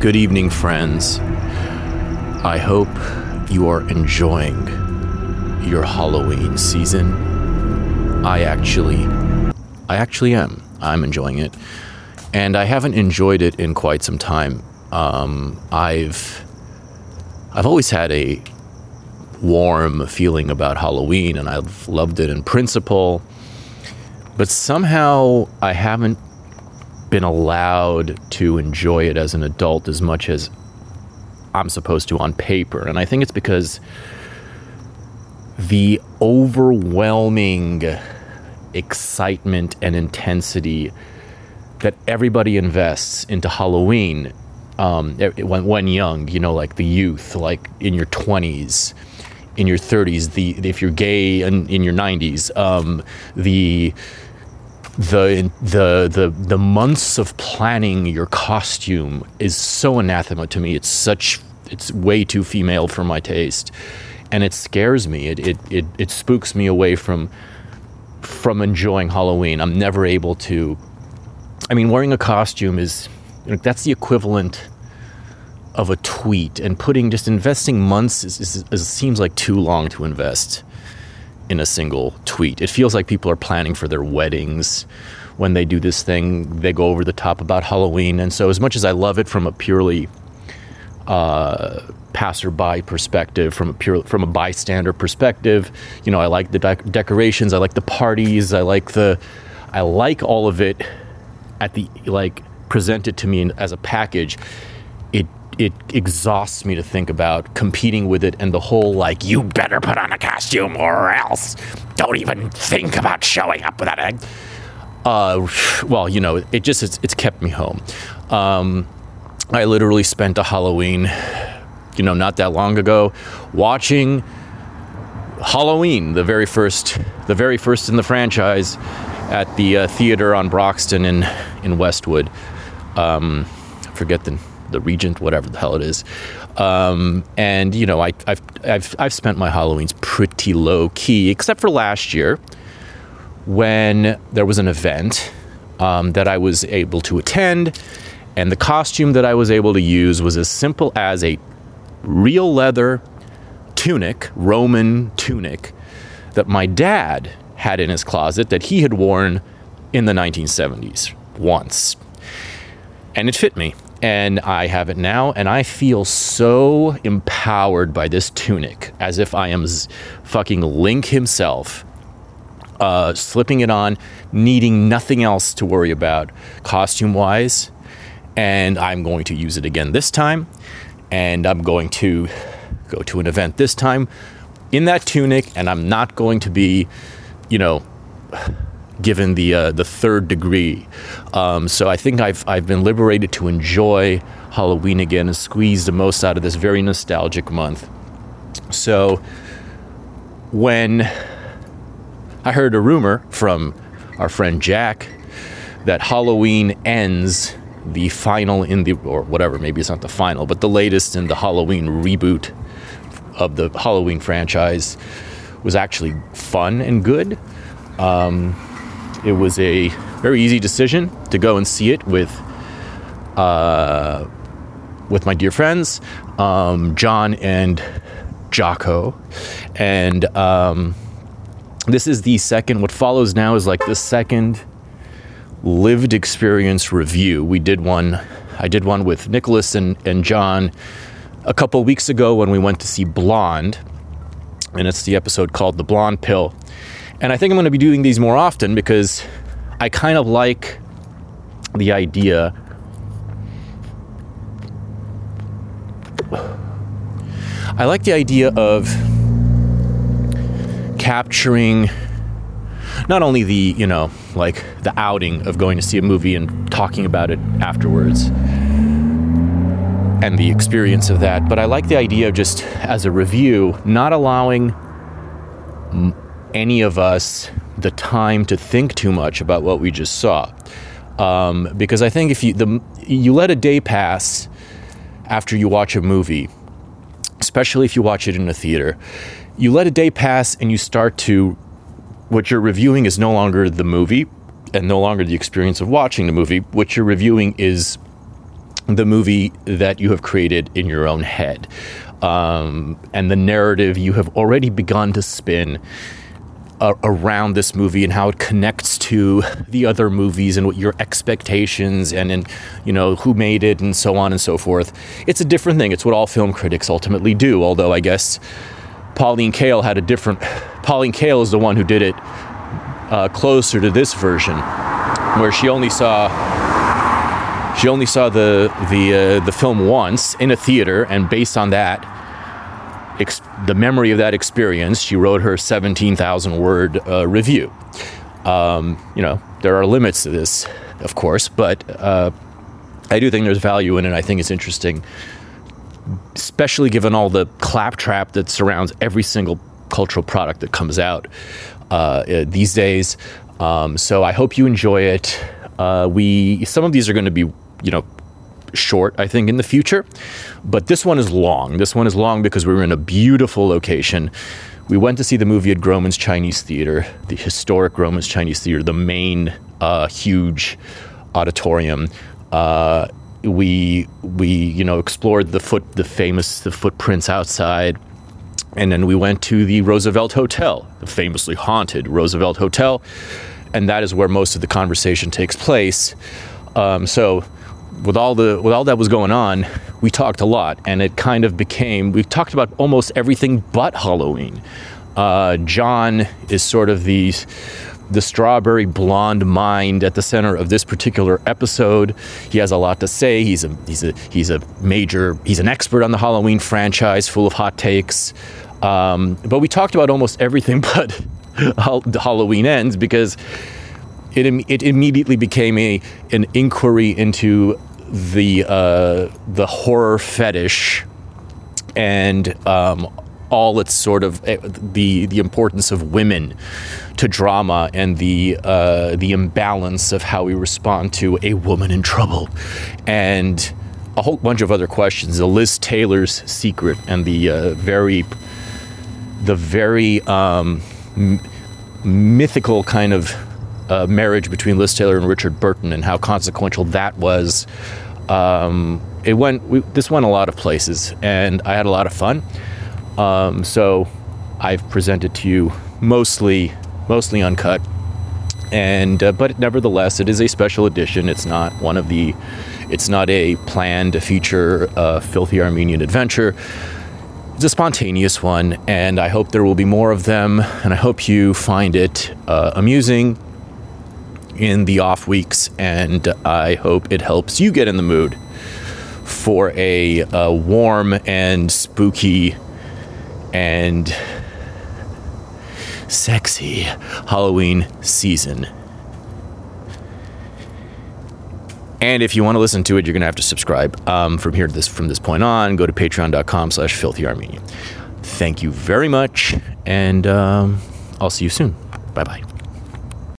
Good evening, friends. I hope you are enjoying your Halloween season. I actually, I actually am. I'm enjoying it, and I haven't enjoyed it in quite some time. Um, I've, I've always had a warm feeling about Halloween, and I've loved it in principle. But somehow I haven't been allowed to enjoy it as an adult as much as I'm supposed to on paper. And I think it's because the overwhelming excitement and intensity that everybody invests into Halloween um, when, when young, you know, like the youth, like in your 20s, in your 30s, the if you're gay and in your 90s, um, the the the the the months of planning your costume is so anathema to me. It's such it's way too female for my taste, and it scares me. It it it, it spooks me away from from enjoying Halloween. I'm never able to. I mean, wearing a costume is you know, that's the equivalent of a tweet, and putting just investing months is, is, is seems like too long to invest in a single tweet. It feels like people are planning for their weddings when they do this thing. They go over the top about Halloween. And so, as much as I love it from a purely uh, passerby perspective, from a pure from a bystander perspective, you know, I like the de- decorations, I like the parties, I like the, I like all of it. At the like presented to me as a package, it exhausts me to think about competing with it and the whole like you better put on a costume or else don't even think about showing up without it. Uh, well, you know, it just it's, it's kept me home. Um, I literally spent a Halloween, you know, not that long ago, watching Halloween, the very first, the very first in the franchise, at the uh, theater on Broxton in in Westwood. Um, forget the the Regent, whatever the hell it is. Um, and you know, I, have I've I've spent my Halloweens pretty low key, except for last year when there was an event um, that I was able to attend, and the costume that I was able to use was as simple as a real leather tunic, Roman tunic, that my dad had in his closet that he had worn in the 1970s once. And it fit me and I have it now, and I feel so empowered by this tunic, as if I am fucking Link himself, uh, slipping it on, needing nothing else to worry about costume wise. And I'm going to use it again this time, and I'm going to go to an event this time in that tunic, and I'm not going to be, you know, given the uh, the third degree. Um, so I think I've I've been liberated to enjoy Halloween again and squeeze the most out of this very nostalgic month. So when I heard a rumor from our friend Jack that Halloween ends the final in the or whatever maybe it's not the final but the latest in the Halloween reboot of the Halloween franchise was actually fun and good. Um, it was a very easy decision to go and see it with uh, with my dear friends, um, John and Jocko, and um, this is the second. What follows now is like the second lived experience review. We did one. I did one with Nicholas and, and John a couple weeks ago when we went to see Blonde, and it's the episode called "The Blonde Pill." And I think I'm going to be doing these more often because I kind of like the idea. I like the idea of capturing not only the, you know, like the outing of going to see a movie and talking about it afterwards and the experience of that, but I like the idea of just as a review, not allowing any of us the time to think too much about what we just saw. Um, because I think if you the you let a day pass after you watch a movie, especially if you watch it in a theater, you let a day pass and you start to what you're reviewing is no longer the movie and no longer the experience of watching the movie. What you're reviewing is the movie that you have created in your own head um, and the narrative you have already begun to spin uh, around this movie and how it connects to the other movies and what your expectations and, and you know who made it and so on and so forth. It's a different thing. It's what all film critics ultimately do. Although I guess Pauline Kael had a different. Pauline Kael is the one who did it uh, closer to this version, where she only saw she only saw the the uh, the film once in a theater, and based on that, ex- the memory of that experience, she wrote her 17,000 word uh, review. Um, you know, there are limits to this, of course, but uh, I do think there's value in it. I think it's interesting, especially given all the claptrap that surrounds every single cultural product that comes out uh, these days. Um, so I hope you enjoy it. Uh, we some of these are going to be, you know, short, I think, in the future. But this one is long. This one is long because we were in a beautiful location. We went to see the movie at Grauman's Chinese Theater, the historic Grauman's Chinese Theater, the main uh, huge auditorium. Uh, we we you know explored the foot the famous the footprints outside and then we went to the Roosevelt Hotel, the famously haunted Roosevelt Hotel, and that is where most of the conversation takes place. Um, so with all the with all that was going on, we talked a lot, and it kind of became we talked about almost everything but Halloween. Uh, John is sort of the the strawberry blonde mind at the center of this particular episode. He has a lot to say. He's a he's a he's a major he's an expert on the Halloween franchise, full of hot takes. Um, but we talked about almost everything but Halloween ends because it, it immediately became a an inquiry into the uh, the horror fetish and um, all its sort of uh, the the importance of women to drama and the uh, the imbalance of how we respond to a woman in trouble and a whole bunch of other questions. The Liz Taylor's secret and the uh, very the very um, mythical kind of uh, marriage between Liz Taylor and Richard Burton and how consequential that was. Um, it went. We, this went a lot of places, and I had a lot of fun. Um, so I've presented to you mostly, mostly uncut, and uh, but nevertheless, it is a special edition. It's not one of the. It's not a planned feature uh, filthy Armenian adventure. It's a spontaneous one, and I hope there will be more of them. And I hope you find it uh, amusing, in the off weeks, and I hope it helps you get in the mood for a, a warm and spooky and sexy Halloween season. And if you want to listen to it, you're going to have to subscribe um, from here to this from this point on. Go to patreon.com slash filthy. Thank you very much, and um, I'll see you soon. Bye bye.